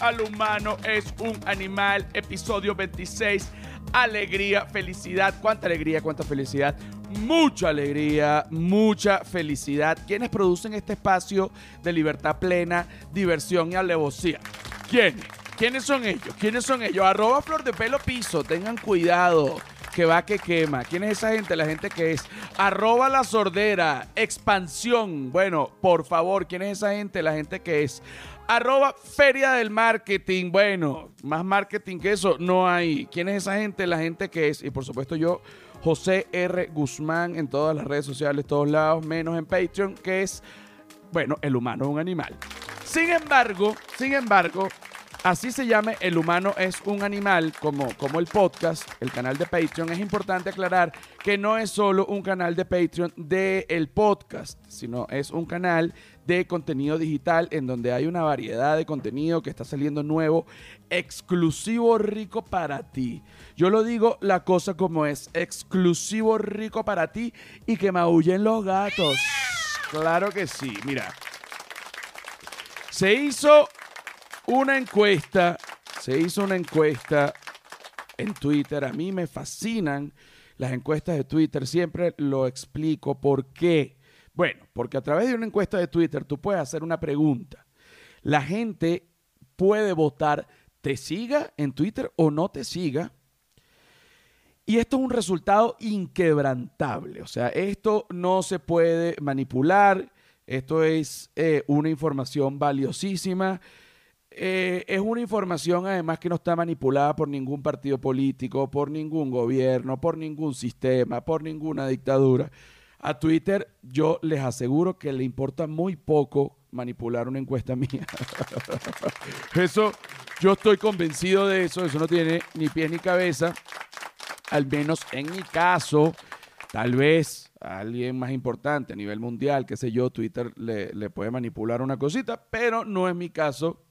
Al humano es un animal, episodio 26. Alegría, felicidad, cuánta alegría, cuánta felicidad. Mucha alegría, mucha felicidad. ¿Quiénes producen este espacio de libertad plena, diversión y alevosía? ¿Quiénes? ¿Quiénes son ellos? ¿Quiénes son ellos? Arroba flor de pelo piso, tengan cuidado que va que quema. ¿Quién es esa gente? La gente que es arroba la sordera, expansión. Bueno, por favor, ¿quién es esa gente? La gente que es arroba feria del marketing. Bueno, más marketing que eso no hay. ¿Quién es esa gente? La gente que es, y por supuesto yo, José R. Guzmán en todas las redes sociales, todos lados, menos en Patreon, que es, bueno, el humano es un animal. Sin embargo, sin embargo, Así se llame El humano es un animal, como, como el podcast, el canal de Patreon. Es importante aclarar que no es solo un canal de Patreon del el podcast, sino es un canal de contenido digital en donde hay una variedad de contenido que está saliendo nuevo, exclusivo rico para ti. Yo lo digo la cosa como es, exclusivo rico para ti y que maullen los gatos. Claro que sí, mira. Se hizo una encuesta, se hizo una encuesta en Twitter. A mí me fascinan las encuestas de Twitter. Siempre lo explico por qué. Bueno, porque a través de una encuesta de Twitter tú puedes hacer una pregunta. La gente puede votar, te siga en Twitter o no te siga. Y esto es un resultado inquebrantable. O sea, esto no se puede manipular. Esto es eh, una información valiosísima. Eh, es una información además que no está manipulada por ningún partido político, por ningún gobierno, por ningún sistema, por ninguna dictadura. A Twitter yo les aseguro que le importa muy poco manipular una encuesta mía. eso, yo estoy convencido de eso, eso no tiene ni pie ni cabeza, al menos en mi caso, tal vez a alguien más importante a nivel mundial, qué sé yo, Twitter le, le puede manipular una cosita, pero no es mi caso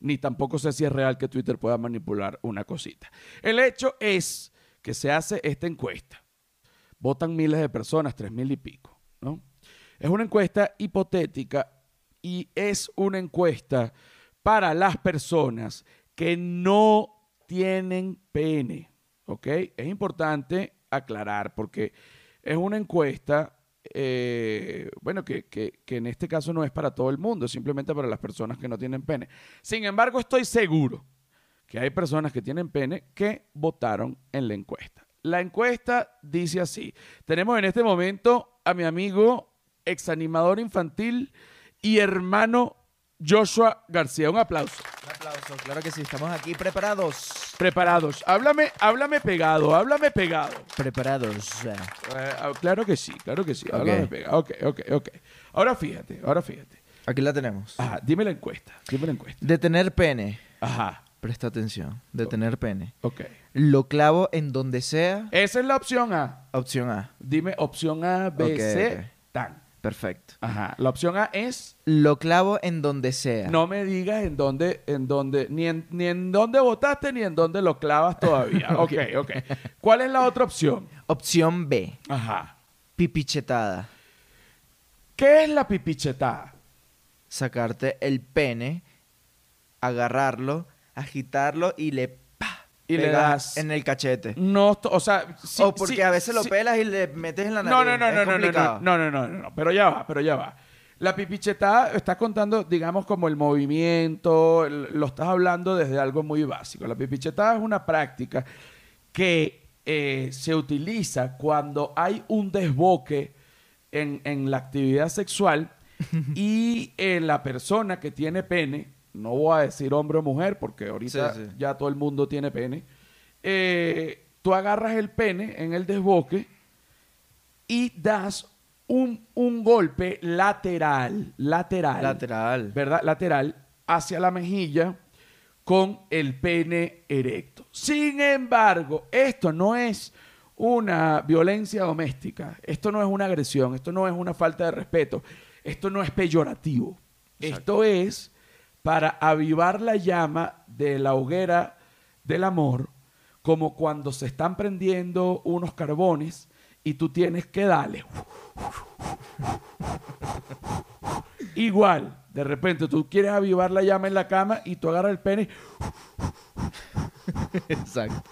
ni tampoco sé si es real que Twitter pueda manipular una cosita. El hecho es que se hace esta encuesta. Votan miles de personas, tres mil y pico, ¿no? Es una encuesta hipotética y es una encuesta para las personas que no tienen pene, ¿ok? Es importante aclarar porque es una encuesta eh, bueno, que, que, en este caso no es para todo el mundo, es simplemente para las personas que no tienen pene. Sin embargo, estoy seguro que hay personas que tienen pene que votaron en la encuesta. La encuesta dice así, tenemos en este momento a mi amigo exanimador infantil y hermano Joshua García. Un aplauso. Un aplauso, claro que sí, estamos aquí preparados. Preparados. Háblame, háblame pegado, háblame pegado. Preparados. Eh, ah, claro que sí, claro que sí. Háblame pegado. Ok, ok, ok. Ahora fíjate, ahora fíjate. Aquí la tenemos. Ajá, dime la encuesta, dime la encuesta. De tener pene. Ajá. Presta atención. De tener pene. Ok. Lo clavo en donde sea. Esa es la opción A. Opción A. Dime opción A, B, C, tan. Perfecto. Ajá. La opción A es. Lo clavo en donde sea. No me digas en dónde, en dónde, ni en, ni en dónde votaste, ni en dónde lo clavas todavía. ok, ok. ¿Cuál es la otra opción? Opción B. Ajá. Pipichetada. ¿Qué es la pipichetada? Sacarte el pene, agarrarlo, agitarlo y le y le das en el cachete. No, o sea, o porque a veces lo pelas y le metes en la nariz. No, no, no, es no, no, no, no, no, no, pero ya va, pero ya va. La pipichetada está contando, digamos, como el movimiento, lo estás hablando desde algo muy básico. La pipichetada es una práctica que eh, se utiliza cuando hay un desboque en, en la actividad sexual y eh, la persona que tiene pene no voy a decir hombre o mujer, porque ahorita ya todo el mundo tiene pene. Eh, tú agarras el pene en el desboque y das un, un, golpe lateral, lateral. Lateral. ¿Verdad? Lateral hacia la mejilla con el pene erecto. Sin embargo, esto no es una violencia doméstica, esto no es una agresión, esto no es una falta de respeto, esto no es peyorativo. Esto es para avivar la llama de la hoguera del amor, como cuando se están prendiendo unos carbones y tú tienes que darle. Igual, De repente tú quieres avivar la llama en la cama y tú agarras el pene Exacto.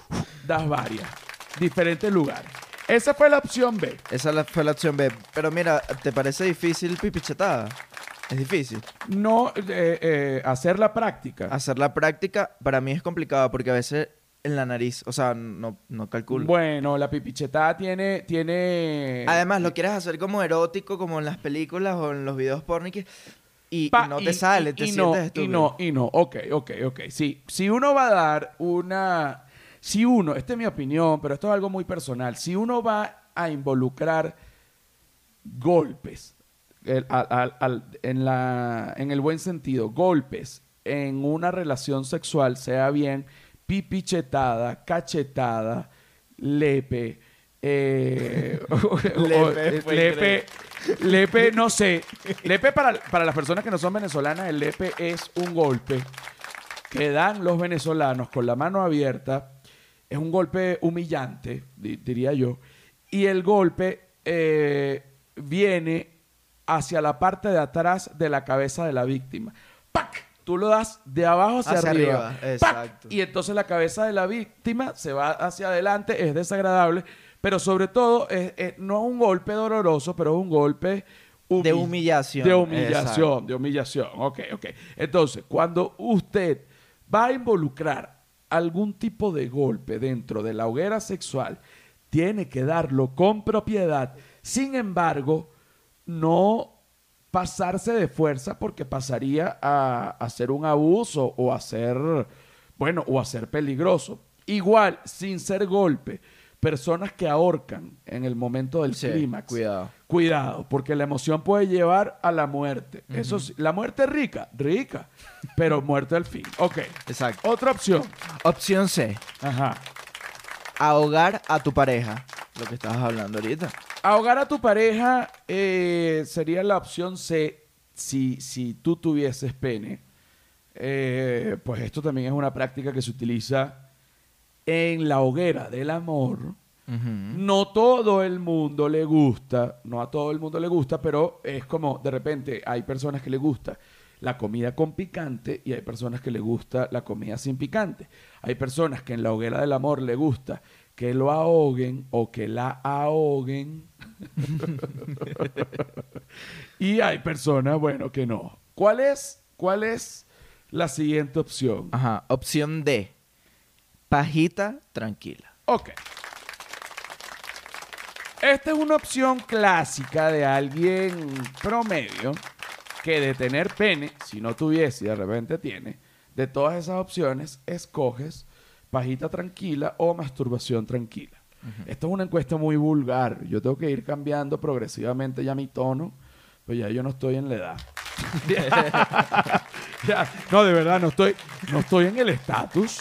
das varias. Diferentes lugares. Esa fue la opción B. Esa la- fue la opción B. Pero mira, ¿te parece difícil pipichetada? Es difícil. No eh, eh, hacer la práctica. Hacer la práctica para mí es complicado porque a veces en la nariz, o sea, no, no calculo. Bueno, la pipichetada tiene, tiene. Además, lo quieres hacer como erótico, como en las películas o en los videos porno y, y no te sale, te y sientes no, y estúpido. no, y no. Ok, ok, ok. Sí, si uno va a dar una. Si uno, esta es mi opinión, pero esto es algo muy personal. Si uno va a involucrar golpes, el- al- al- al- en, la, en el buen sentido, golpes en una relación sexual, sea bien pipichetada, cachetada, lepe, eh, Lepe, fue lepe, lepe, no sé. Lepe para, para las personas que no son venezolanas, el lepe es un golpe que dan los venezolanos con la mano abierta. Es un golpe humillante, di- diría yo. Y el golpe eh, viene hacia la parte de atrás de la cabeza de la víctima. ¡Pac! Tú lo das de abajo hacia, Hacia arriba. exacto. Y entonces la cabeza de la víctima se va hacia adelante, es desagradable, pero sobre todo es- es- no es un golpe doloroso, pero es un golpe De humi- humillación. De humillación, Exacto. de humillación. Ok, ok. Entonces, cuando usted va a involucrar algún tipo de golpe dentro de la hoguera sexual, tiene que darlo con propiedad. Sin embargo, no pasarse de fuerza porque pasaría a, a ser un abuso o a ser, bueno, o a ser peligroso. Igual, sin ser golpe, personas que ahorcan en el momento del Sí, clímax. cuidado. Cuidado, porque la emoción puede llevar a la muerte. Eso sí, la muerte es rica, rica, pero muerte al fin. Ok. Exacto. Otra opción. Opción C. Ajá. Ahogar a tu pareja. Lo que estabas hablando ahorita. Ahogar a tu pareja eh, sería la opción C si, si tú tuvieses pene. Eh, pues esto también es una práctica que se utiliza en la hoguera del amor. No todo el mundo le gusta, no a todo el mundo le gusta, pero es como de repente hay personas que le gusta la comida con picante y hay personas que le gusta la comida sin picante. Hay personas que en la hoguera del amor le gusta que lo ahoguen o que la ahoguen. y hay personas, bueno, que no. ¿Cuál es, cuál es la siguiente opción? Ajá. Opción D. Pajita tranquila. Ok. Esta es una opción clásica de alguien promedio que de tener pene, si no tuviese y de repente tiene, de todas esas opciones, escoges pajita tranquila o masturbación tranquila. Esto es una encuesta muy vulgar. Yo tengo que ir cambiando progresivamente ya mi tono, pues ya yo no estoy en la edad. Ya, no, de verdad, no estoy, no estoy en el estatus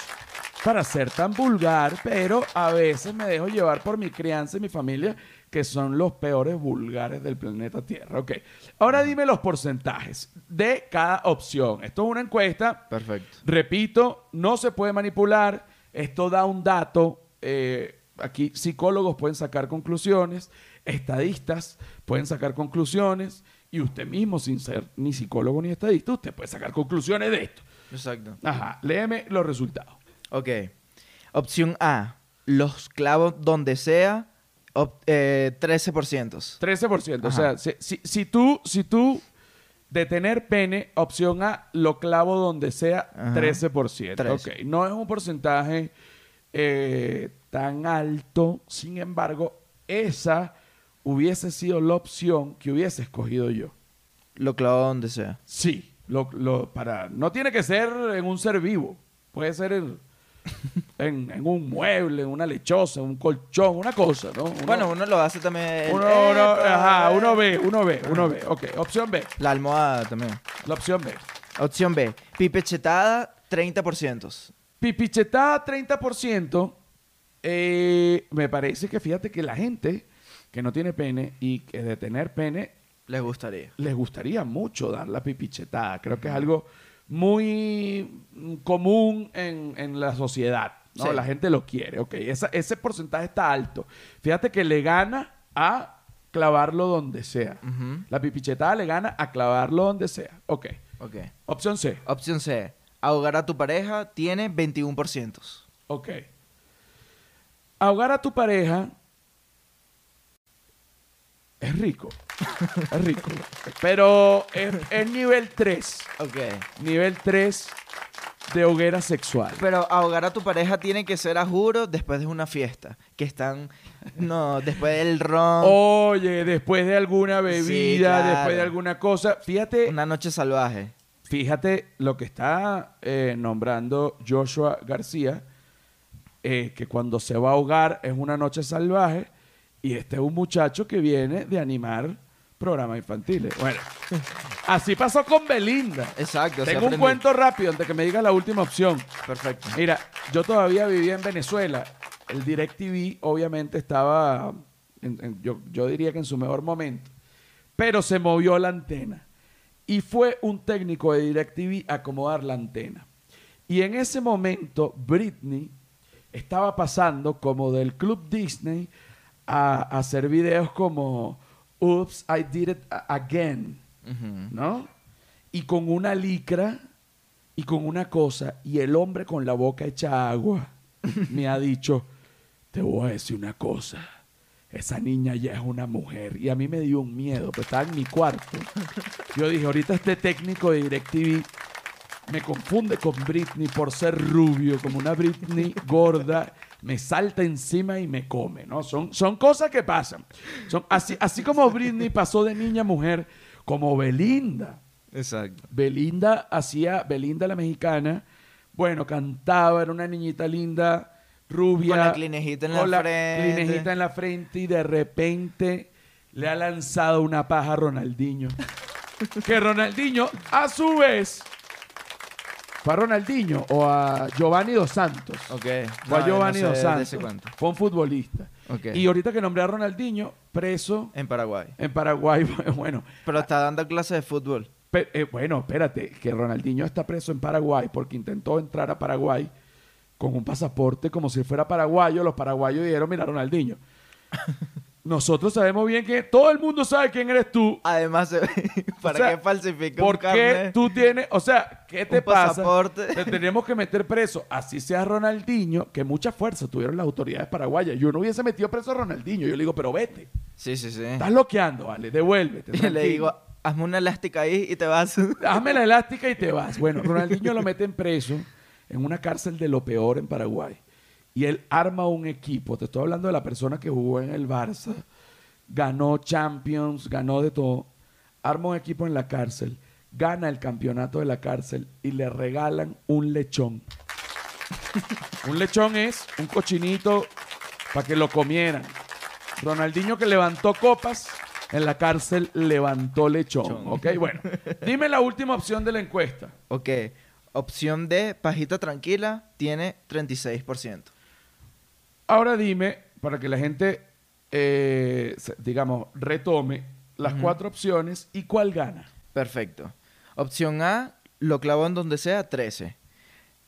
para ser tan vulgar, pero a veces me dejo llevar por mi crianza y mi familia, que son los peores vulgares del planeta Tierra. Ok, ahora dime los porcentajes de cada opción. Esto es una encuesta. Perfecto. Repito, no se puede manipular. Esto da un dato. eh, aquí psicólogos pueden sacar conclusiones, estadistas pueden sacar conclusiones, y usted mismo, sin ser ni psicólogo ni estadista, usted puede sacar conclusiones de esto. Exacto. Ajá, léeme los resultados. Ok. Opción A. Los clavos donde sea. op- eh, 13%. 13%. O Ajá. sea, si, si- si tú, si tú de tener pene, opción A, lo clavo donde sea, Ajá. 13%. 13. Ok, no es un porcentaje eh, tan alto. Sin embargo, esa hubiese sido la opción que hubiese escogido yo. Lo clavo donde sea. Sí, lo, lo- para, no tiene que ser en un ser vivo. Puede ser en, en, en un mueble, en una lechosa, en un colchón, una cosa, ¿no? Uno- Bueno, uno lo hace también. uno, Eh, uno- pero- ajá, uno ve, uno ve, uno ve. Ok, opción B. La almohada también. La opción B. Opción B. Pipechetada, 30%. Pipichetada 30%. Eh, me parece que fíjate que la gente que no tiene pene y que de tener pene Les gustaría. les gustaría mucho dar la pipichetada. Creo que es algo muy común en, en la sociedad. ¿no? Sí. La gente lo quiere. Ok, Esa- ese porcentaje está alto. Fíjate que le gana a clavarlo donde sea. La pipichetada le gana a clavarlo donde sea. Ok. Ok. Opción C. Opción C. Ahogar a tu pareja tiene 21%. Ok. Ahogar a tu pareja es rico. Es rico. Pero es, es nivel 3. Ok. Nivel 3 de hoguera sexual. Pero ahogar a tu pareja tiene que ser a juro después de una fiesta. Que están. No, después del ron. Oye, después de alguna bebida, claro. después de alguna cosa, fíjate, Una noche salvaje. fíjate lo que está eh, nombrando Joshua García, eh, que cuando se va a ahogar es una noche salvaje y este es un muchacho que viene de animar programas infantiles. Bueno, así pasó con Belinda. Exacto. Tengo un cuento rápido antes que me diga la última opción. Perfecto. Mira, yo todavía vivía en Venezuela. El DirecTV obviamente estaba, en- en- yo, yo diría que en su mejor momento, pero se movió la antena. Y fue un técnico de DirecTV a acomodar la antena. Y en ese momento Britney estaba pasando como del Club Disney a, a hacer videos como Oops, I did it again. ¿no? Y con una licra y con una cosa, y el hombre con la boca hecha agua me ha dicho, te voy a decir una cosa, esa niña ya es una mujer. Y a mí me dio un miedo, pues estaba en mi cuarto. Yo dije, ahorita este técnico de DirecTV me confunde con Britney por ser rubio, como una Britney gorda, me salta encima y me come, ¿no? Son, son cosas que pasan. Son, así, así como Britney pasó de niña a mujer, como Belinda. Exacto. Belinda hacía, Belinda la mexicana, bueno, cantaba, era una niñita linda, rubia. Con la clinejita en la con frente. clinejita en la frente y de repente le ha lanzado una paja a Ronaldinho. que Ronaldinho, a su vez, fue a Ronaldinho o a Giovanni Dos Santos. Ok. Fue a No, Giovanni yo no Dos sé de Santos. cuento. Fue un futbolista. Ok. Y ahorita que nombré a Ronaldinho, preso En Paraguay. en Paraguay, bueno, Pero está dando clases de fútbol. Pe- eh, bueno, espérate, que Ronaldinho está preso en Paraguay porque intentó entrar a Paraguay con un pasaporte como si fuera paraguayo. Los paraguayos dijeron, mira, Ronaldinho, nosotros sabemos bien que todo el mundo sabe quién eres tú. Además, ¿para sea, qué falsifica ¿Por un qué carnet? tú tienes, o sea, qué te Un pasa? pasaporte. Te tenemos que meter preso. Así sea Ronaldinho, que mucha fuerza tuvieron las autoridades paraguayas. Yo no hubiese metido preso a Ronaldinho. Yo le digo, pero vete. Sí, sí, sí. Estás loqueando, vale, devuélvete. Y le tranquilo. digo, hazme una elástica ahí y te vas. Hazme la elástica y te vas. Bueno, Ronaldinho lo meten preso en una cárcel de lo peor en Paraguay. Y él arma un equipo. Te estoy hablando de la persona que jugó en el Barça. Ganó Champions, ganó de todo. Arma un equipo en la cárcel. Gana el campeonato de la cárcel y le regalan un lechón. un lechón es un cochinito para que lo comieran. Ronaldinho que levantó copas, en la cárcel levantó lechón. Lechón. ¿Ok? Bueno, dime la última opción de la encuesta. ok. Opción D, pajita tranquila, tiene 36%. Ahora dime, para que la gente, eh, digamos, retome las cuatro opciones y cuál gana. Perfecto. Opción A, lo clavo en donde sea, 13.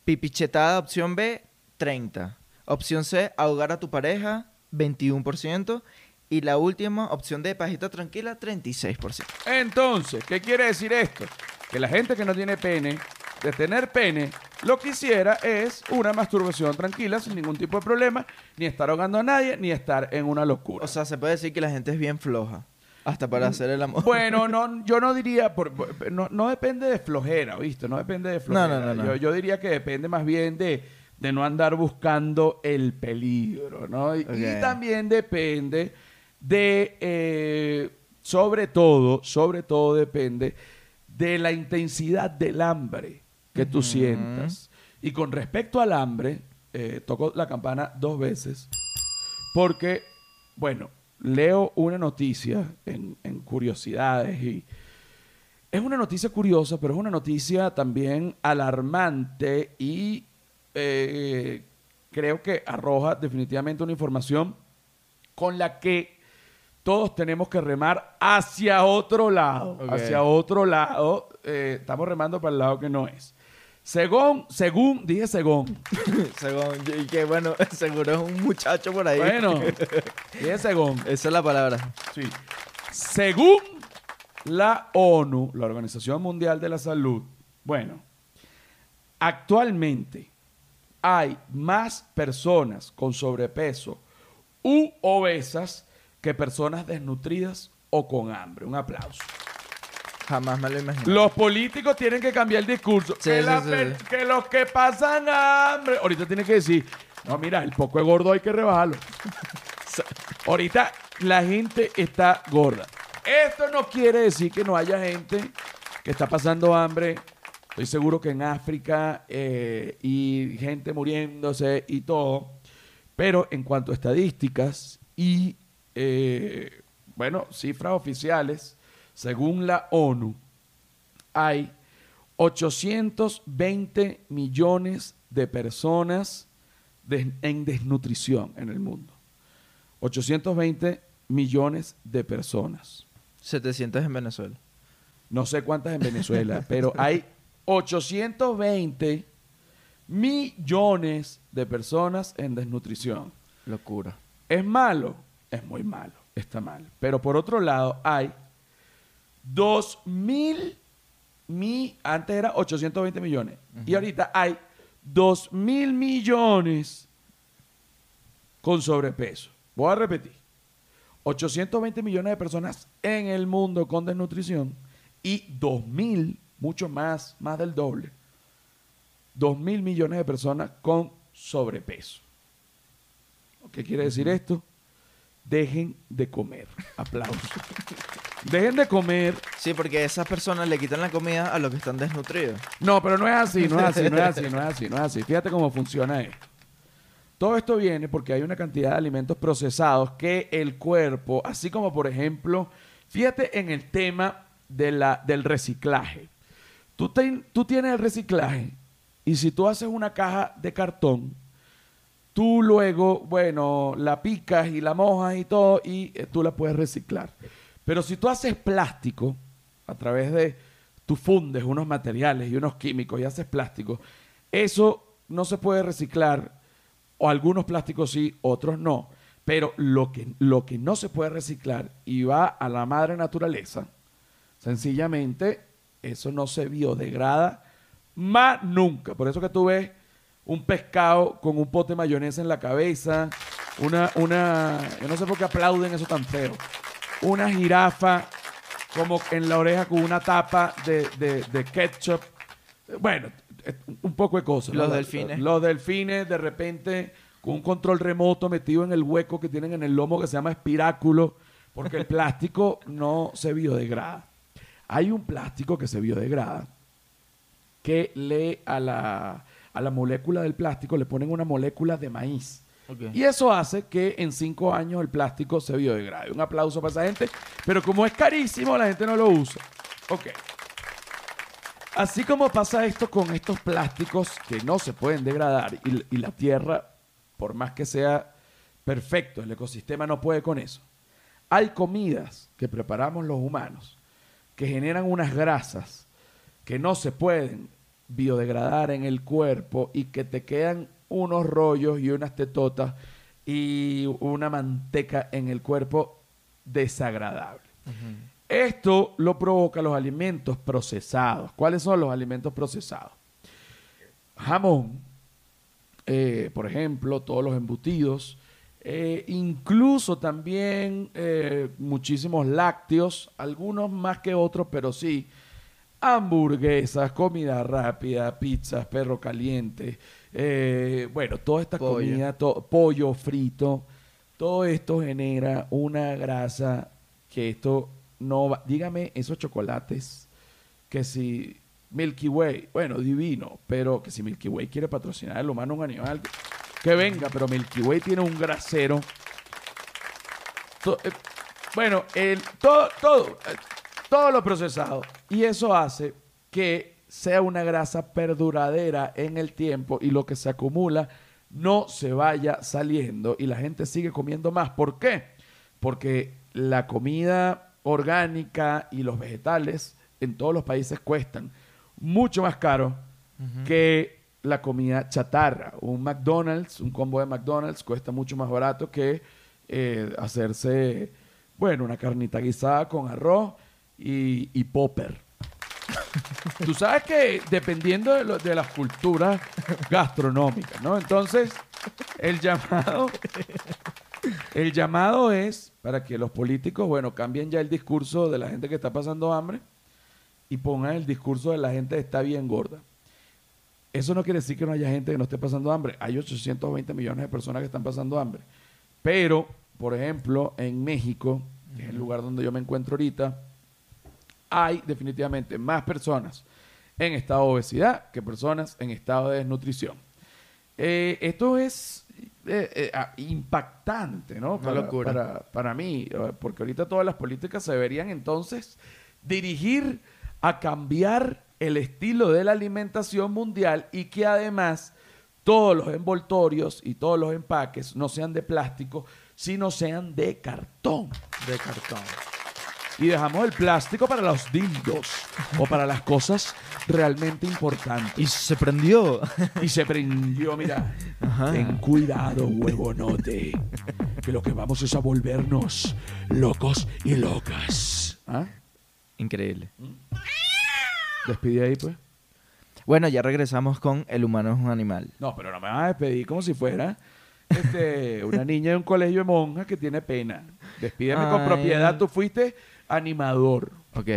Pipichetada, opción B, 30. Opción C, ahogar a tu pareja, 21%. Y la última, opción D, pajita tranquila, 36%. Entonces, ¿qué quiere decir esto? Que la gente que no tiene pene, de tener pene, lo que hiciera es una masturbación tranquila, sin ningún tipo de problema, ni estar ahogando a nadie, ni estar en una locura. O sea, se puede decir que la gente es bien floja. Hasta para hacer el amor. Bueno, no, yo no diría, por- por- no, no depende de flojera, ¿viste? No depende de flojera. No, no, no, no. Yo, yo diría que depende más bien de, de no andar buscando el peligro, ¿no? Y, y Ok. también depende de, eh, sobre todo, sobre todo depende de la intensidad del hambre que tú sientas. Y con respecto al hambre, eh, toco la campana dos veces porque, bueno, leo una noticia en, en curiosidades y es una noticia curiosa, pero es una noticia también alarmante y eh, creo que arroja definitivamente una información con la que todos tenemos que remar hacia otro lado, hacia otro lado. eh, estamos remando para el lado que no es. Según, según, dije según. Según, y que bueno, seguro es un muchacho por ahí. Bueno, dije según. Esa es la palabra. Sí. Según la ONU, la Organización Mundial de la Salud, bueno, actualmente hay más personas con sobrepeso u obesas que personas desnutridas o con hambre. Un aplauso. Jamás me lo imaginé. Los políticos tienen que cambiar el discurso. Sí, que, sí, la sí, per- sí. que los que pasan hambre. Ahorita tienen que decir, no, mira, el poco de gordo hay que rebajarlo. Ahorita la gente está gorda. Esto no quiere decir que no haya gente que está pasando hambre. Estoy seguro que en África eh, y gente muriéndose y todo. Pero en cuanto a estadísticas y, eh, bueno, cifras oficiales, según la ONU, hay 820 millones de personas en desnutrición en el mundo. 820 millones de personas. 700 en Venezuela. No sé cuántas en Venezuela, pero hay 820 millones de personas en desnutrición. Locura. ¿Es malo? Es muy malo, está mal. Pero por otro lado, hay 2 mil, mi, antes era 820 millones, y ahorita hay 2 mil millones con sobrepeso. Voy a repetir. 820 millones de personas en el mundo con desnutrición y 2 mil, mucho más, más del doble, 2 mil millones de personas con sobrepeso. ¿Qué quiere decir esto? Dejen de comer. Aplausos. Dejen de comer. Sí, porque esas personas le quitan la comida a los que están desnutridos. No, pero no es así, no es así, no es así, no es así, no es así. Fíjate cómo funciona esto. Todo esto viene porque hay una cantidad de alimentos procesados que el cuerpo, así como por ejemplo, fíjate en el tema de la, del reciclaje. Tú, ten- tú tienes el reciclaje y si tú haces una caja de cartón, tú luego, bueno, la picas y la mojas y todo y eh, tú la puedes reciclar. Pero si tú haces plástico a través de, tú fundes unos materiales y unos químicos y haces plástico, eso no se puede reciclar, o algunos plásticos sí, otros no. Pero lo que, lo que no se puede reciclar y va a la madre naturaleza, sencillamente eso no se biodegrada más nunca. Por eso que tú ves un pescado con un pote de mayonesa en la cabeza, una, una, yo no sé por qué aplauden eso tan feo, una jirafa como en la oreja con una tapa de, de- de ketchup. Bueno, un poco de cosas. Los ¿no? delfines. Los delfines de repente con un control remoto metido en el hueco que tienen en el lomo que se llama espiráculo, porque el plástico no se biodegrada. Hay un plástico que se biodegrada que le a la, a la molécula del plástico le ponen una molécula de maíz. Y eso hace que en cinco años el plástico se biodegrade. Un aplauso para esa gente. Pero como es carísimo, la gente no lo usa. Ok. Así como pasa esto con estos plásticos que no se pueden degradar y, y la tierra, por más que sea perfecto, el ecosistema no puede con eso. Hay comidas que preparamos los humanos que generan unas grasas que no se pueden biodegradar en el cuerpo y que te quedan unos rollos y unas tetotas y una manteca en el cuerpo desagradable. Esto lo provoca los alimentos procesados. ¿Cuáles son los alimentos procesados? Jamón, eh, por ejemplo, todos los embutidos, eh, incluso también eh, muchísimos lácteos, algunos más que otros, pero sí, hamburguesas, comida rápida, pizzas, perro caliente, eh, bueno, toda esta Pollo. comida, to- pollo frito, todo esto genera una grasa que esto no va. Dígame esos chocolates que si Milky Way, bueno, divino, pero que si Milky Way quiere patrocinar el humano un animal, que venga, pero Milky Way tiene un grasero. To- eh, bueno, el, todo, todo, eh, todo lo procesado. Y eso hace que sea una grasa perduradera en el tiempo y lo que se acumula no se vaya saliendo y la gente sigue comiendo más. ¿Por qué? Porque la comida orgánica y los vegetales en todos los países cuestan mucho más caro que la comida chatarra. Un McDonald's, un combo de McDonald's cuesta mucho más barato que eh, hacerse, bueno, una carnita guisada con arroz y, y popper. Tú sabes que dependiendo de, las culturas gastronómicas, ¿no? Entonces, el llamado, el llamado es para que los políticos, bueno, cambien ya el discurso de la gente que está pasando hambre y pongan el discurso de la gente que está bien gorda. Eso no quiere decir que no haya gente que no esté pasando hambre. Hay 820 millones de personas que están pasando hambre. Pero, por ejemplo, en México, que es el lugar donde yo me encuentro ahorita, hay definitivamente más personas en estado de obesidad que personas en estado de desnutrición. Eh, esto es eh, eh, ah, impactante, ¿no? Locura. Para, para mí, porque ahorita todas las políticas se deberían entonces dirigir a cambiar el estilo de la alimentación mundial y que además todos los envoltorios y todos los empaques no sean de plástico, sino sean de cartón. De cartón. Y dejamos el plástico para los dildos o para las cosas realmente importantes. Y se prendió. Y se prendió, mira. Ajá. Ten cuidado, huevonote. Que lo que vamos es a volvernos locos y locas. ¿Ah? Increíble. Despide ahí, pues. Bueno, ya regresamos con El humano es un animal. No, pero no me vas a despedir como si fuera este, una niña de un colegio de monjas que tiene pena. Despídeme con propiedad. Tú fuiste animador. Ok.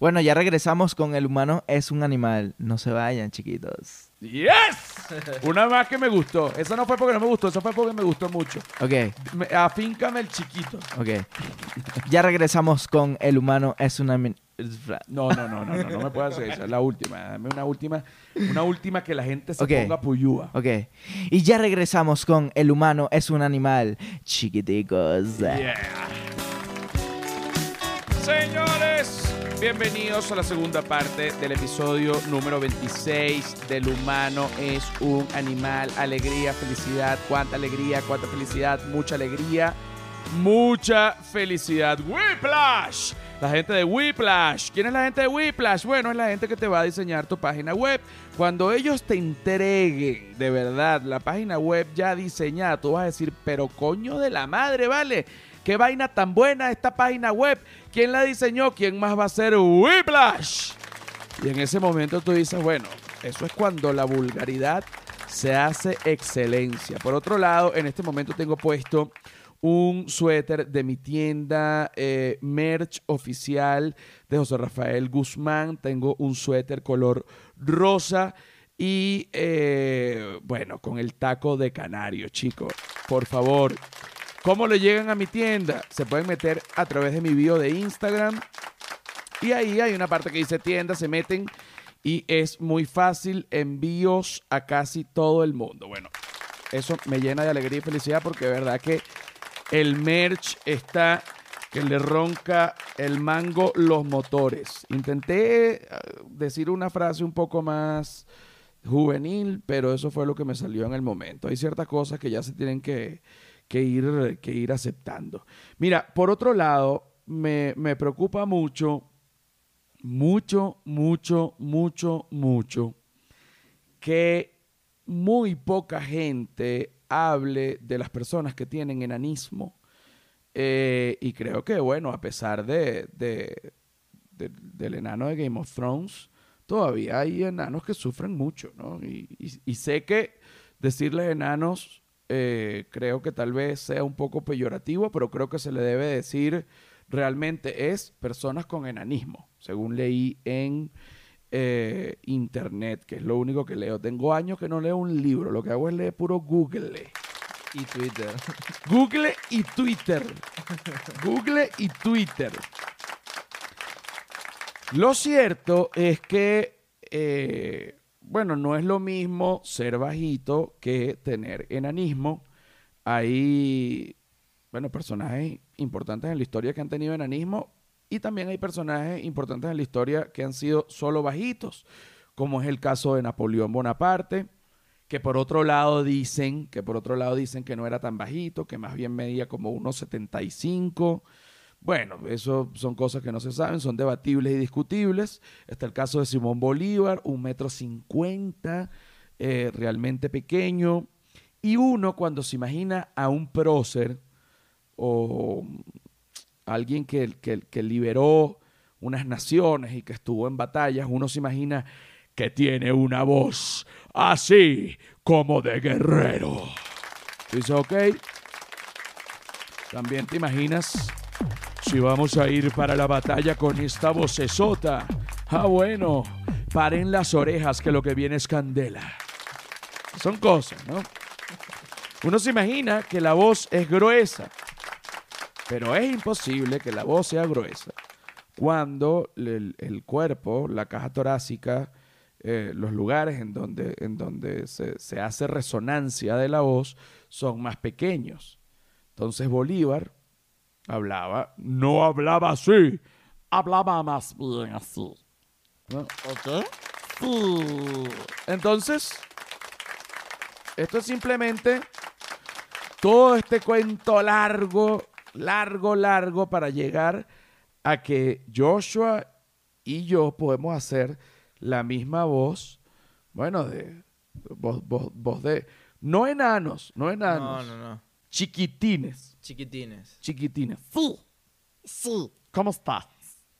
Bueno, ya regresamos con El humano es un animal. No se vayan, chiquitos. ¡Yes! Una más que me gustó. Esa no fue porque no me gustó, esa fue porque me gustó mucho. Ok, Me- afíncame el chiquito. ok. Ya regresamos con El humano es un animal. No, no, no, no, no, no me puedes hacer esa. Es la última. Dame una última, una última que la gente se Ok. ponga puyúa. Ok. Y ya regresamos con El humano es un animal. Chiquiticos. Yeah. Señores, bienvenidos a la segunda parte del episodio número 26 del humano es un animal, alegría, felicidad, cuánta alegría, cuánta felicidad, mucha alegría, mucha felicidad. Whiplash, la gente de Whiplash. ¿Quién es la gente de Whiplash? Bueno, es la gente que te va a diseñar tu página web. Cuando ellos te entreguen de verdad la página web ya diseñada, tú vas a decir, pero coño de la madre, ¿vale? Qué vaina tan buena esta página web. ¿Quién la diseñó? ¿Quién más va a ser Whiplash? Y en ese momento tú dices, bueno, eso es cuando la vulgaridad se hace excelencia. Por otro lado, en este momento tengo puesto un suéter de mi tienda eh, merch oficial de José Rafael Guzmán. Tengo un suéter color rosa y eh, bueno, con el taco de canario, chicos. Por favor, ¿cómo le llegan a mi tienda? Se pueden meter a través de mi bio de Instagram y ahí hay una parte que dice tienda, se meten y es muy fácil, envíos a casi todo el mundo. Bueno, eso me llena de alegría y felicidad porque de verdad que el merch está que le ronca el mango los motores. Intenté eh, decir una frase un poco más juvenil, pero eso fue lo que me salió en el momento. Hay ciertas cosas que ya se tienen que, que ir, que ir aceptando. Mira, por otro lado, me, me preocupa mucho, mucho, mucho, mucho, mucho, que muy poca gente hable de las personas que tienen enanismo. Eh, y creo que, bueno, a pesar de, de- de- del enano de Game of Thrones, todavía hay enanos que sufren mucho, ¿no? Y sé que decirles enanos eh, creo que tal vez sea un poco peyorativo, pero creo que se le debe decir realmente es personas con enanismo, según leí en eh, internet, que es lo único que leo. Tengo años que no leo un libro, lo que hago es leer puro Google. Y Twitter. Google y Twitter. Google y Twitter. Lo cierto es que, eh, bueno, no es lo mismo ser bajito que tener enanismo. Hay, bueno, personajes importantes en la historia que han tenido enanismo y también hay personajes importantes en la historia que han sido solo bajitos, como es el caso de Napoleón Bonaparte, que por otro lado dicen, que por otro lado dicen que no era tan bajito, que más bien medía como unos 75. Bueno, eso son cosas que no se saben, son debatibles y discutibles. Está el caso de Simón Bolívar, un metro cincuenta, eh, realmente pequeño. Y uno cuando se imagina a un prócer o alguien que, que, que liberó unas naciones y que estuvo en batallas, uno se imagina que tiene una voz así como de guerrero. Dice, ok. También te imaginas si vamos a ir para la batalla con esta vocesota. Ah, bueno, paren las orejas que lo que viene es candela. Son cosas, ¿no? Uno se imagina que la voz es gruesa, pero es imposible que la voz sea gruesa cuando el, cuerpo, la caja torácica, eh, los lugares en donde, en donde se hace resonancia de la voz son más pequeños. Entonces Bolívar hablaba, no hablaba así, hablaba más bien así. ¿no? ¿Ok? Sí. Entonces, esto es simplemente todo este cuento largo, largo, largo para llegar a que Joshua y yo podemos hacer la misma voz, bueno, de voz, voz, voz de no enanos, no No, enanos, no, no. chiquitines, Chiquitines. chiquitines. Sí. Sí. ¿Cómo estás?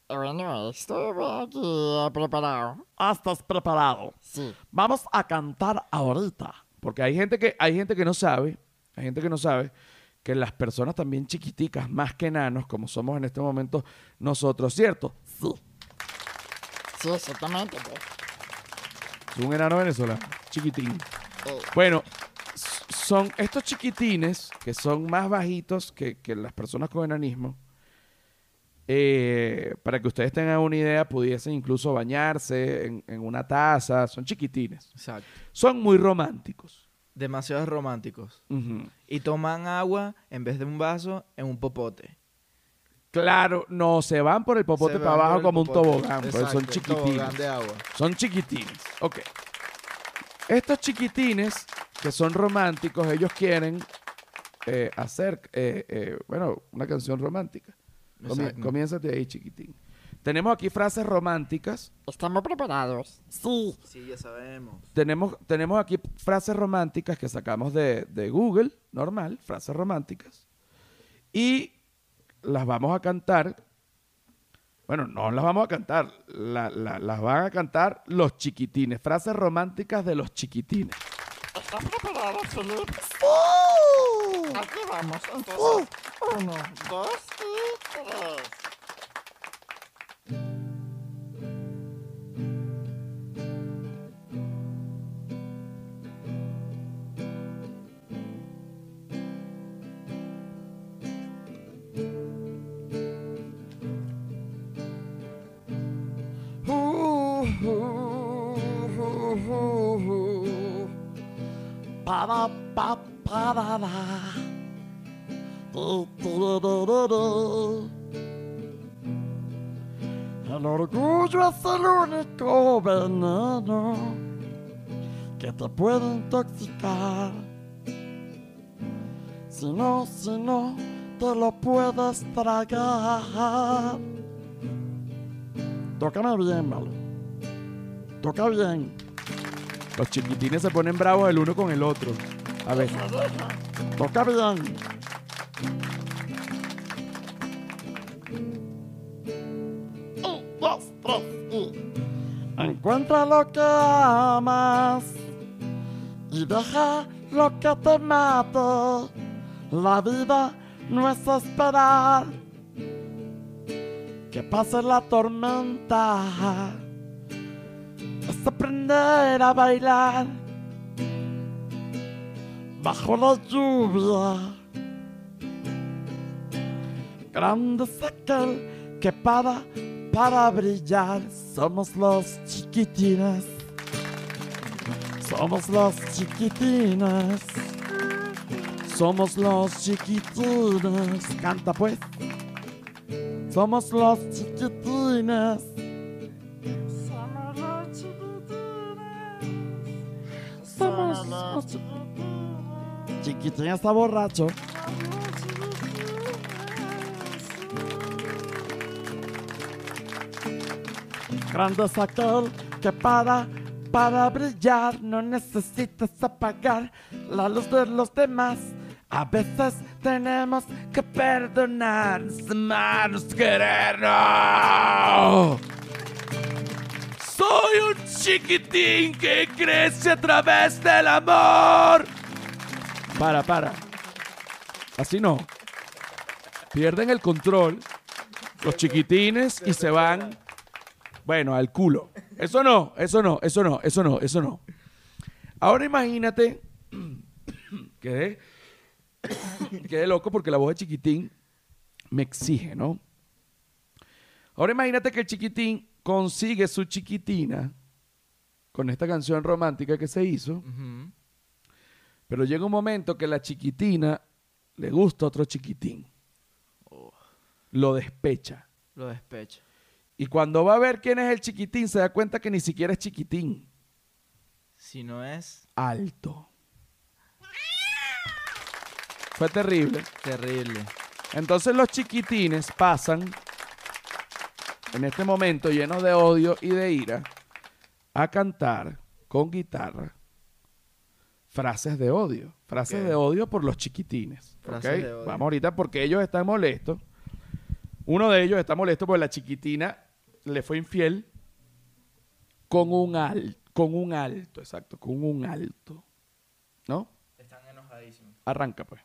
Bueno, estoy aquí preparado. Ah, ¿Estás preparado? Sí. Vamos a cantar ahorita. Porque hay gente que, hay gente que no sabe, hay gente que no sabe que las personas también chiquiticas, más que enanos, como somos en este momento nosotros, ¿cierto? Sí. Sí, exactamente. pues. Es un enano venezolano, chiquitín. Bueno, son estos chiquitines que son más bajitos que, que las personas con enanismo. eh, para que ustedes tengan una idea, pudiesen incluso bañarse en, en una taza. Son chiquitines. Exacto. Son muy románticos. Demasiados románticos. Y toman agua en vez de un vaso en un popote. Claro, no, se van por el popote Se para abajo como un tobogán, pero son Exacto, chiquitines. Tobogán de agua. Son chiquitines. Ok. Estos chiquitines que son románticos, ellos quieren eh, hacer, eh, eh, bueno, una canción romántica. Comi- comiénzate ahí, chiquitín. Tenemos aquí frases románticas. ¿Estamos preparados? Sí. Sí, ya sabemos. Tenemos, tenemos aquí frases románticas que sacamos de, de Google, normal, frases románticas. Y las vamos a cantar. Bueno, no las vamos a cantar, la- la- las van a cantar los chiquitines. Frases románticas de los chiquitines. ¿Estás preparado, Felipe? ¡Sí! Aquí vamos. Entonces, uno, dos y tres. Pa, orgullo es el único veneno que te puede intoxicar. Si no, si no, te lo puedes tragar. Tócame bien, malo. Toca bien. Los chiquitines se ponen bravos el uno con el otro. A ver. Toca dos, tres y. Encuentra lo que amas y deja lo que te mate. La vida no es esperar que pase la tormenta. Es aprender a bailar bajo la lluvia. Grande es aquel que para para brillar. Somos los chiquitines. Somos los chiquitines. Somos los chiquitines. Canta pues. Somos los chiquitines. Chiquitines. Chiquitín está borracho. Grande aquel que para, para brillar no necesitas apagar la luz de los demás. A veces tenemos que perdonarnos, amarnos, querernos. Soy un chiquitín que crece a través del amor. Para, para. Así no. Pierden el control los chiquitines y se van, bueno, al culo. Eso no, eso no, eso no, eso no, eso no. Ahora imagínate, quedé, quedé loco porque la voz de chiquitín me exige, ¿no? Ahora imagínate que el chiquitín consigue su chiquitina con esta canción romántica que se hizo, pero llega un momento que la chiquitina le gusta a otro chiquitín. Lo despecha. Lo despecho. Y cuando va a ver quién es el chiquitín, se da cuenta que ni siquiera es chiquitín. Si no es Alto. Fue terrible. terrible. Entonces los chiquitines pasan, en este momento llenos de odio y de ira, a cantar con guitarra frases de odio. Frases de odio por los chiquitines. Frases ¿ok? de odio. Vamos ahorita porque ellos están molestos. Uno de ellos está molesto porque la chiquitina le fue infiel con un al, con un alto, exacto, con un alto. ¿No? Están enojadísimos. Arranca pues.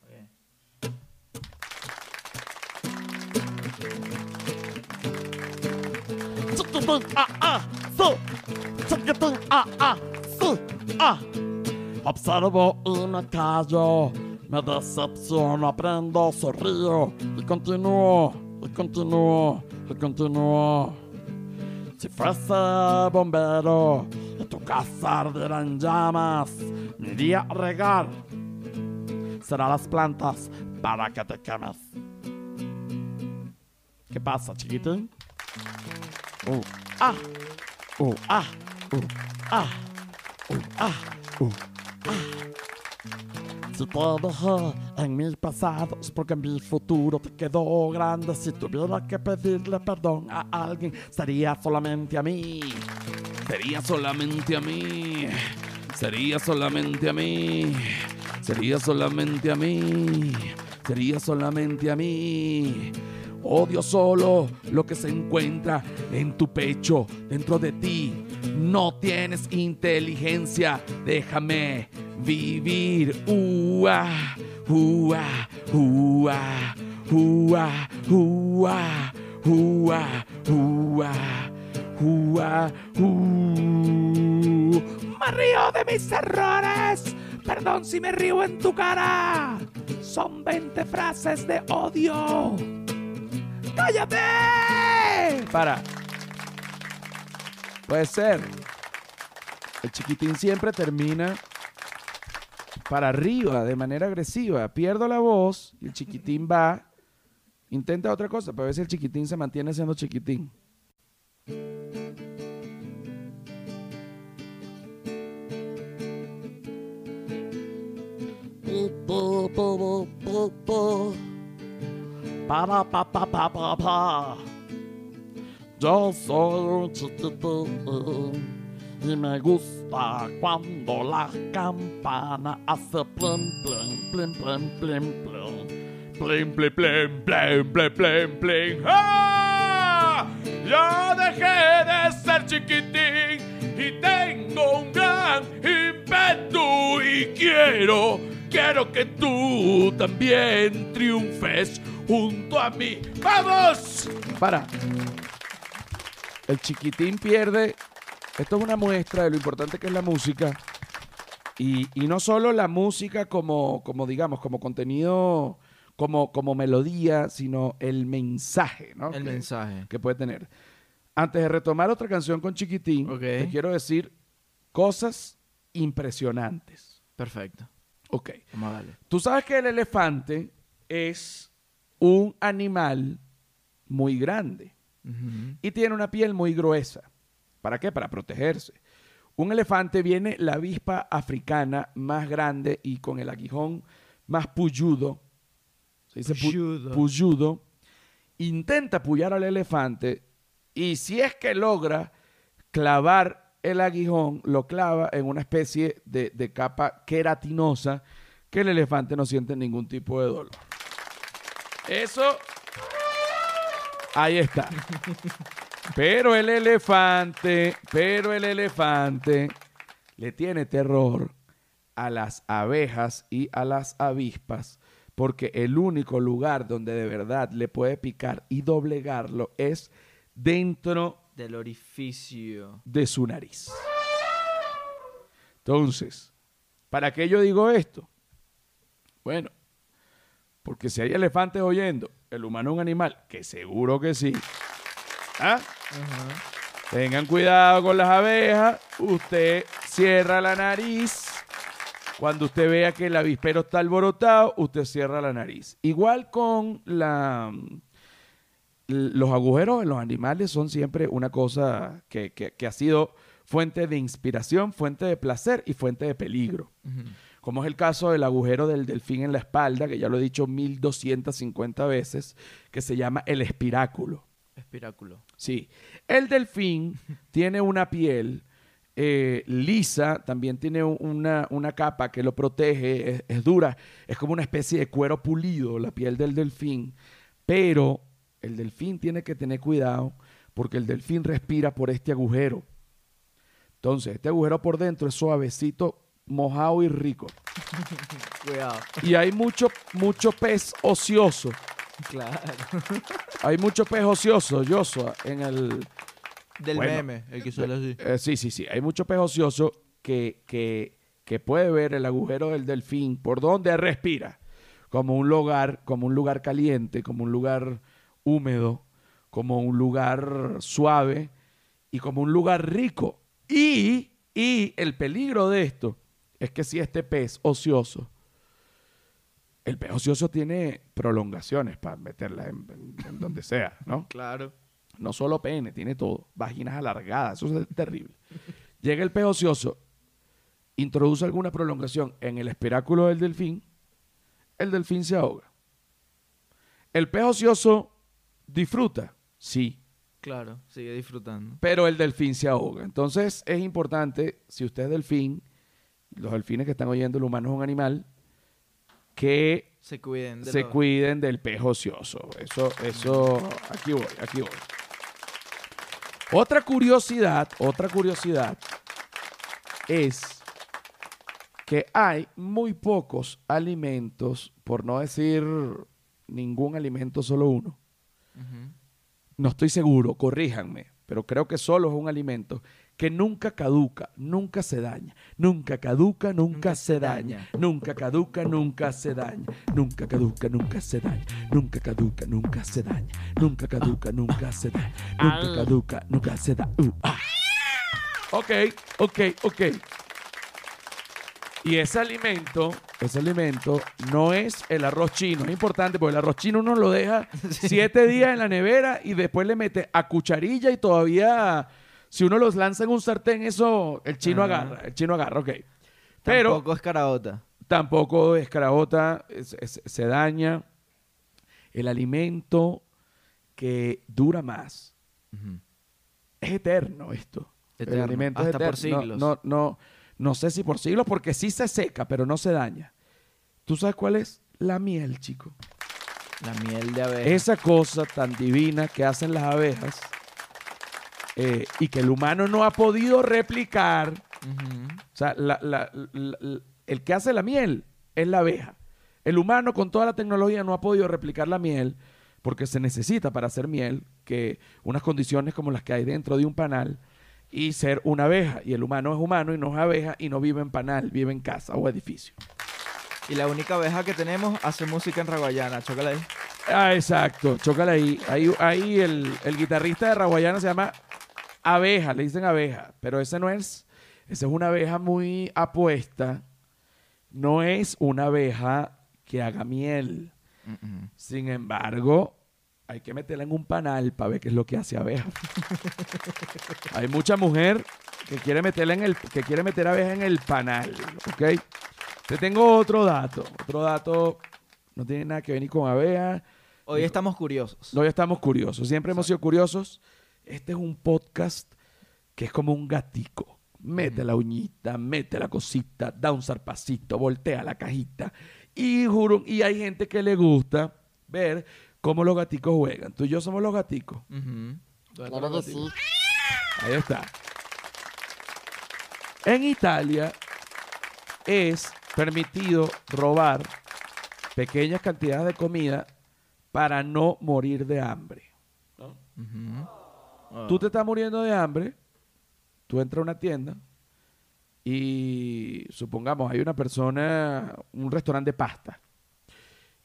Ah, ah, sí. Chiquitín, ah, ah, sí, ah. Observo y me callo, me decepciono, aprendo, sonrío y continúo, y continúo, y continúo. Si fuese bombero y tu casa ardiera en llamas, me iría a regar. Será las plantas para que te quemes. ¿Qué pasa, chiquitín? Uh, ah, uh, ah, uh, ah, uh, ah, uh. Si te dejé en mi pasado es porque mi futuro te quedó grande. Si tuviera que pedirle perdón a alguien, sería solamente a mí. Sería solamente a mí. Sería solamente a mí. Sería solamente a mí. Sería solamente a mí. Odio solo lo que se encuentra en tu pecho, dentro de ti. No tienes inteligencia. Déjame vivir. Ua, ua, ua, ua, ua, ua, ua. Ua. Me río de mis errores. Perdón si me río en tu cara. Son 20 frases de odio. ¡Cállate! Para. Puede ser. El chiquitín siempre termina para arriba de manera agresiva. Pierdo la voz y el chiquitín va. Intenta otra cosa para ver si el chiquitín se mantiene siendo chiquitín. Para pa pa pa pa pa. Yo soy un chiquitín y me gusta cuando la campana hace plum plum plum plum plum. Plin, plin, plin, plin, plin, plin, plin. ¡Ah! Ya dejé de ser chiquitín y tengo un gran impetu y quiero, quiero que tú también triunfes junto a mí. ¡Vamos! Para. El chiquitín pierde. Esto es una muestra de lo importante que es la música. Y, y no solo la música como, como digamos, como contenido, como, como melodía, sino el mensaje, ¿no? El que, mensaje. que puede tener. Antes de retomar otra canción con Chiquitín, te quiero decir cosas impresionantes. Perfecto. Ok. Vamos a darle. Tú sabes que el elefante es un animal muy grande y tiene una piel muy gruesa. ¿Para qué? Para protegerse. Un elefante viene la avispa africana más grande y con el aguijón más puyudo. Se dice pu- Puyudo. puyudo. Intenta pullar al elefante y si es que logra clavar el aguijón, lo clava en una especie de, de capa queratinosa que el elefante no siente ningún tipo de dolor. Eso. Ahí está. Pero el elefante, pero el elefante le tiene terror a las abejas y a las avispas, porque el único lugar donde de verdad le puede picar y doblegarlo es dentro Del orificio. de su nariz. Entonces, ¿para qué yo digo esto? Bueno, porque si hay elefantes oyendo, el humano es un animal, que seguro que sí. ¿Ah? Tengan cuidado con las abejas. Usted cierra la nariz. Cuando usted vea que el avispero está alborotado, usted cierra la nariz. Igual con la, los agujeros en los animales son siempre una cosa que, que- que ha sido fuente de inspiración, fuente de placer y fuente de peligro. Como es el caso del agujero del delfín en la espalda, que ya lo he dicho 1250 veces, que se llama el espiráculo. Espiráculo. Sí. El delfín tiene una piel eh, lisa, también tiene un- una, una capa que lo protege, es, es dura, es como una especie de cuero pulido la piel del delfín, pero el delfín tiene que tener cuidado porque el delfín respira por este agujero. Entonces, este agujero por dentro es suavecito, mojado y rico. Cuidado. Y hay mucho, mucho pez ocioso. Claro. Hay mucho pez ocioso, Joshua, en el, Del Bueno. meme, el que suele así. Eh, sí, sí, sí. Hay mucho pez ocioso que, que, que puede ver el agujero del delfín por donde respira, como un lugar, como un lugar caliente, como un lugar húmedo, como un lugar suave y como un lugar rico. Y, y el peligro de esto es que si este pez ocioso, el pez ocioso tiene prolongaciones para meterla en, en- en donde sea, ¿no? Claro. No solo pene, tiene todo. Vaginas alargadas, eso es terrible. Llega el pez ocioso, introduce alguna prolongación en el espiráculo del delfín, el delfín se ahoga. El pez ocioso disfruta, sí, Claro, sigue disfrutando. pero el delfín se ahoga. Entonces es importante, si usted es delfín, los delfines que están oyendo, el humano es un animal, que Se cuiden. de se los- cuiden del pez ocioso. Eso, eso, aquí voy, aquí voy. Otra curiosidad, otra curiosidad es que hay muy pocos alimentos, por no decir ningún alimento, solo uno. No estoy seguro, corríjanme, pero creo que solo es un alimento que nunca caduca, nunca se daña, nunca caduca, nunca, se daña, nunca caduca, nunca se daña, nunca caduca, nunca se daña, nunca caduca, nunca se daña, nunca caduca, nunca se daña, nunca Ay. caduca, nunca se da. uh, ah. Ok, ok, ok. Y ese alimento, ese alimento no es el arroz chino. Es importante porque el arroz chino uno lo deja siete días en la nevera y después le mete a cucharilla y todavía, si uno los lanza en un sartén, eso el chino Ajá. agarra. El chino agarra, ok. Pero Tampoco es caraota. tampoco es caraota, es- es- se daña. El alimento que dura más es eterno esto. El Eterno, alimento hasta es por siglos. No, no, no, no sé si por siglos, porque sí se seca, pero no se daña. ¿Tú sabes cuál es? La miel, chico. La miel de abeja. Esa cosa tan divina que hacen las abejas eh, y que el humano no ha podido replicar. O sea, la- la- la- la- el que hace la miel es la abeja. El humano con toda la tecnología no ha podido replicar la miel porque se necesita para hacer miel que unas condiciones como las que hay dentro de un panal y ser una abeja. Y el humano es humano y no es abeja y no vive en panal, vive en casa o edificio. Y la única abeja que tenemos hace música en Raguayana. Chócala ahí. Ah, exacto. Chócala ahí. Ahí, ahí el, el guitarrista de Raguayana se llama Abeja, le dicen abeja. Pero ese no es. Esa es una abeja muy apuesta. No es una abeja que haga miel. Sin embargo, hay que meterla en un panal para ver qué es lo que hace abeja. hay mucha mujer que quiere meterla en el, que quiere meter abeja en el panal, ¿ok? Te tengo otro dato. Otro dato no tiene nada que ver ni con abeja. Hoy estamos curiosos. Hoy estamos curiosos. Siempre hemos sido curiosos. Este es un podcast que es como un gatico. Mete la uñita, mete la cosita, da un zarpacito, voltea la cajita. Y juro, y hay gente que le gusta ver cómo los gaticos juegan. Tú y yo somos los gaticos. Sí. Ahí está. En Italia es permitido robar pequeñas cantidades de comida para no morir de hambre. Ujú. Ah. Tú te estás muriendo de hambre, tú entras a una tienda y supongamos hay una persona, un restaurante de pasta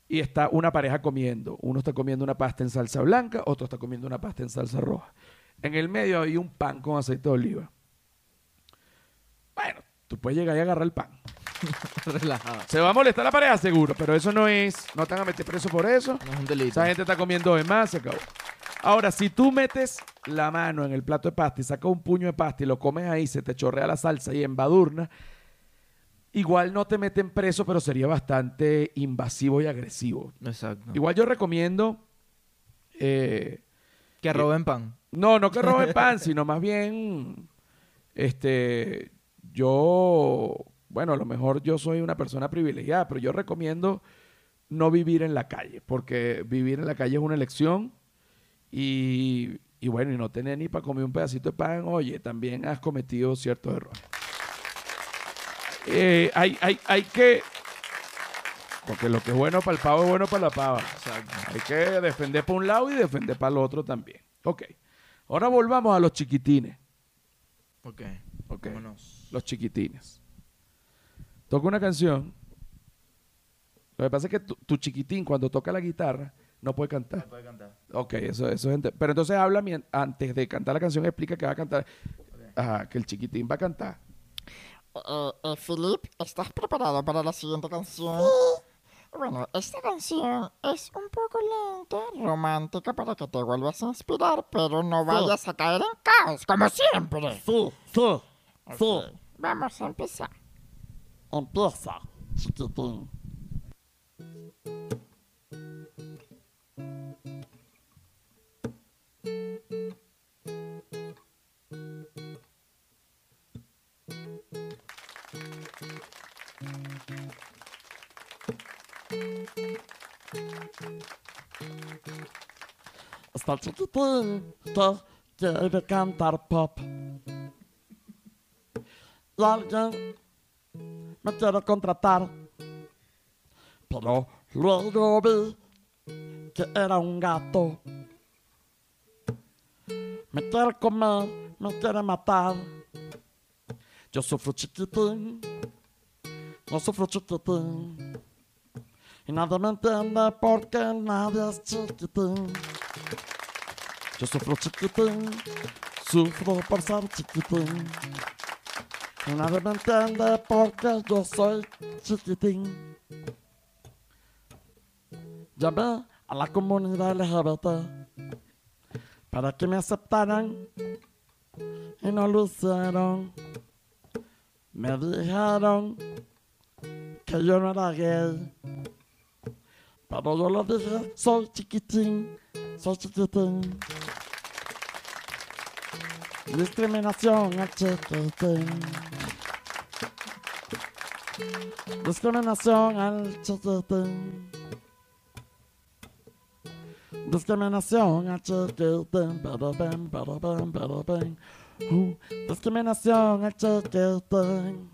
y está una pareja comiendo. Uno está comiendo una pasta en salsa blanca, otro está comiendo una pasta en salsa roja. En el medio hay un pan con aceite de oliva. Bueno, tú puedes llegar y agarrar el pan. Relajado. Se va a molestar la pareja seguro, pero eso no es, no te van a meter preso por eso. No es un delito. Esa gente está comiendo de más, se acabó. Ahora, si tú metes la mano en el plato de pasta y sacas un puño de pasta y lo comes ahí, se te chorrea la salsa y embadurna, igual no te meten preso, pero sería bastante invasivo y agresivo. Exacto. Igual yo recomiendo... eh, Que roben pan. no, no que roben pan, sino más bien, este, yo, bueno, a lo mejor yo soy una persona privilegiada, pero yo recomiendo no vivir en la calle, porque vivir en la calle es una elección y, y bueno, y no tener ni para comer un pedacito de pan, oye, también has cometido ciertos errores. Eh, hay, hay, hay que, porque lo que es bueno para el pavo es bueno para la pava. Exacto. Hay que defender para un lado y defender para el otro también. Ok. Ahora volvamos a los chiquitines. Ok. Ok. Vámonos. Los chiquitines. Toca una canción. Lo que pasa es que tu, tu chiquitín, cuando toca la guitarra, no puede cantar. Puede cantar. Ok, eso, eso es. Pero entonces habla antes de cantar la canción, explica que va a cantar. Ajá, que el chiquitín va a cantar. Eh, eh, Philip, ¿estás preparado para la siguiente canción? Bueno, esta canción es un poco lenta, romántica para que te vuelvas a inspirar, pero no vayas a caer en caos, como siempre. Sí, sí, sí. Ok, Vamos a empezar. Empieza, chiquitín. Que quiere cantar pop. Alguien me quiere contratar. Pero luego vi que era un gato. Me quiere comer, me quiere matar. Yo sufro chiquitín, yo sufro chiquitín. Y nadie me entiende porque nadie es chiquitín. Yo sufro chiquitín, sufro por ser chiquitín. Nadie me entiende porque yo soy chiquitín. Llamé a la comunidad LGBT para que me aceptaran y no lo hicieron. Me dijeron que yo no era gay, pero yo lo dije, soy chiquitín, soy chiquitín. Discriminación al. Discriminación al chiquitín. Discriminación al chiquitín. Ven, pero ven. Uh, discriminación al.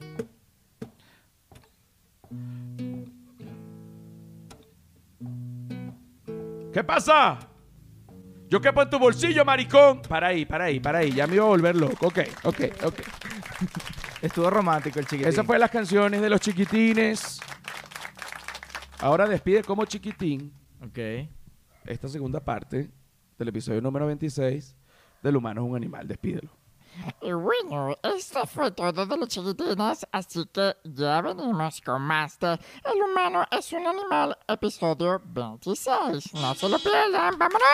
¿Qué pasa? Yo quepo en tu bolsillo, maricón. Para ahí, para ahí, para ahí. Ya me iba a volver loco. Ok, ok, ok. Estuvo romántico el chiquitín. Esas fueron las canciones de los chiquitines. Ahora despide como chiquitín Ok. esta segunda parte del episodio número 26 del humano es un animal. Despídelo. Y bueno, esto fue todo de los chiquitines, así que ya venimos con más de El humano es un animal, episodio 26. No se lo pierdan, vámonos.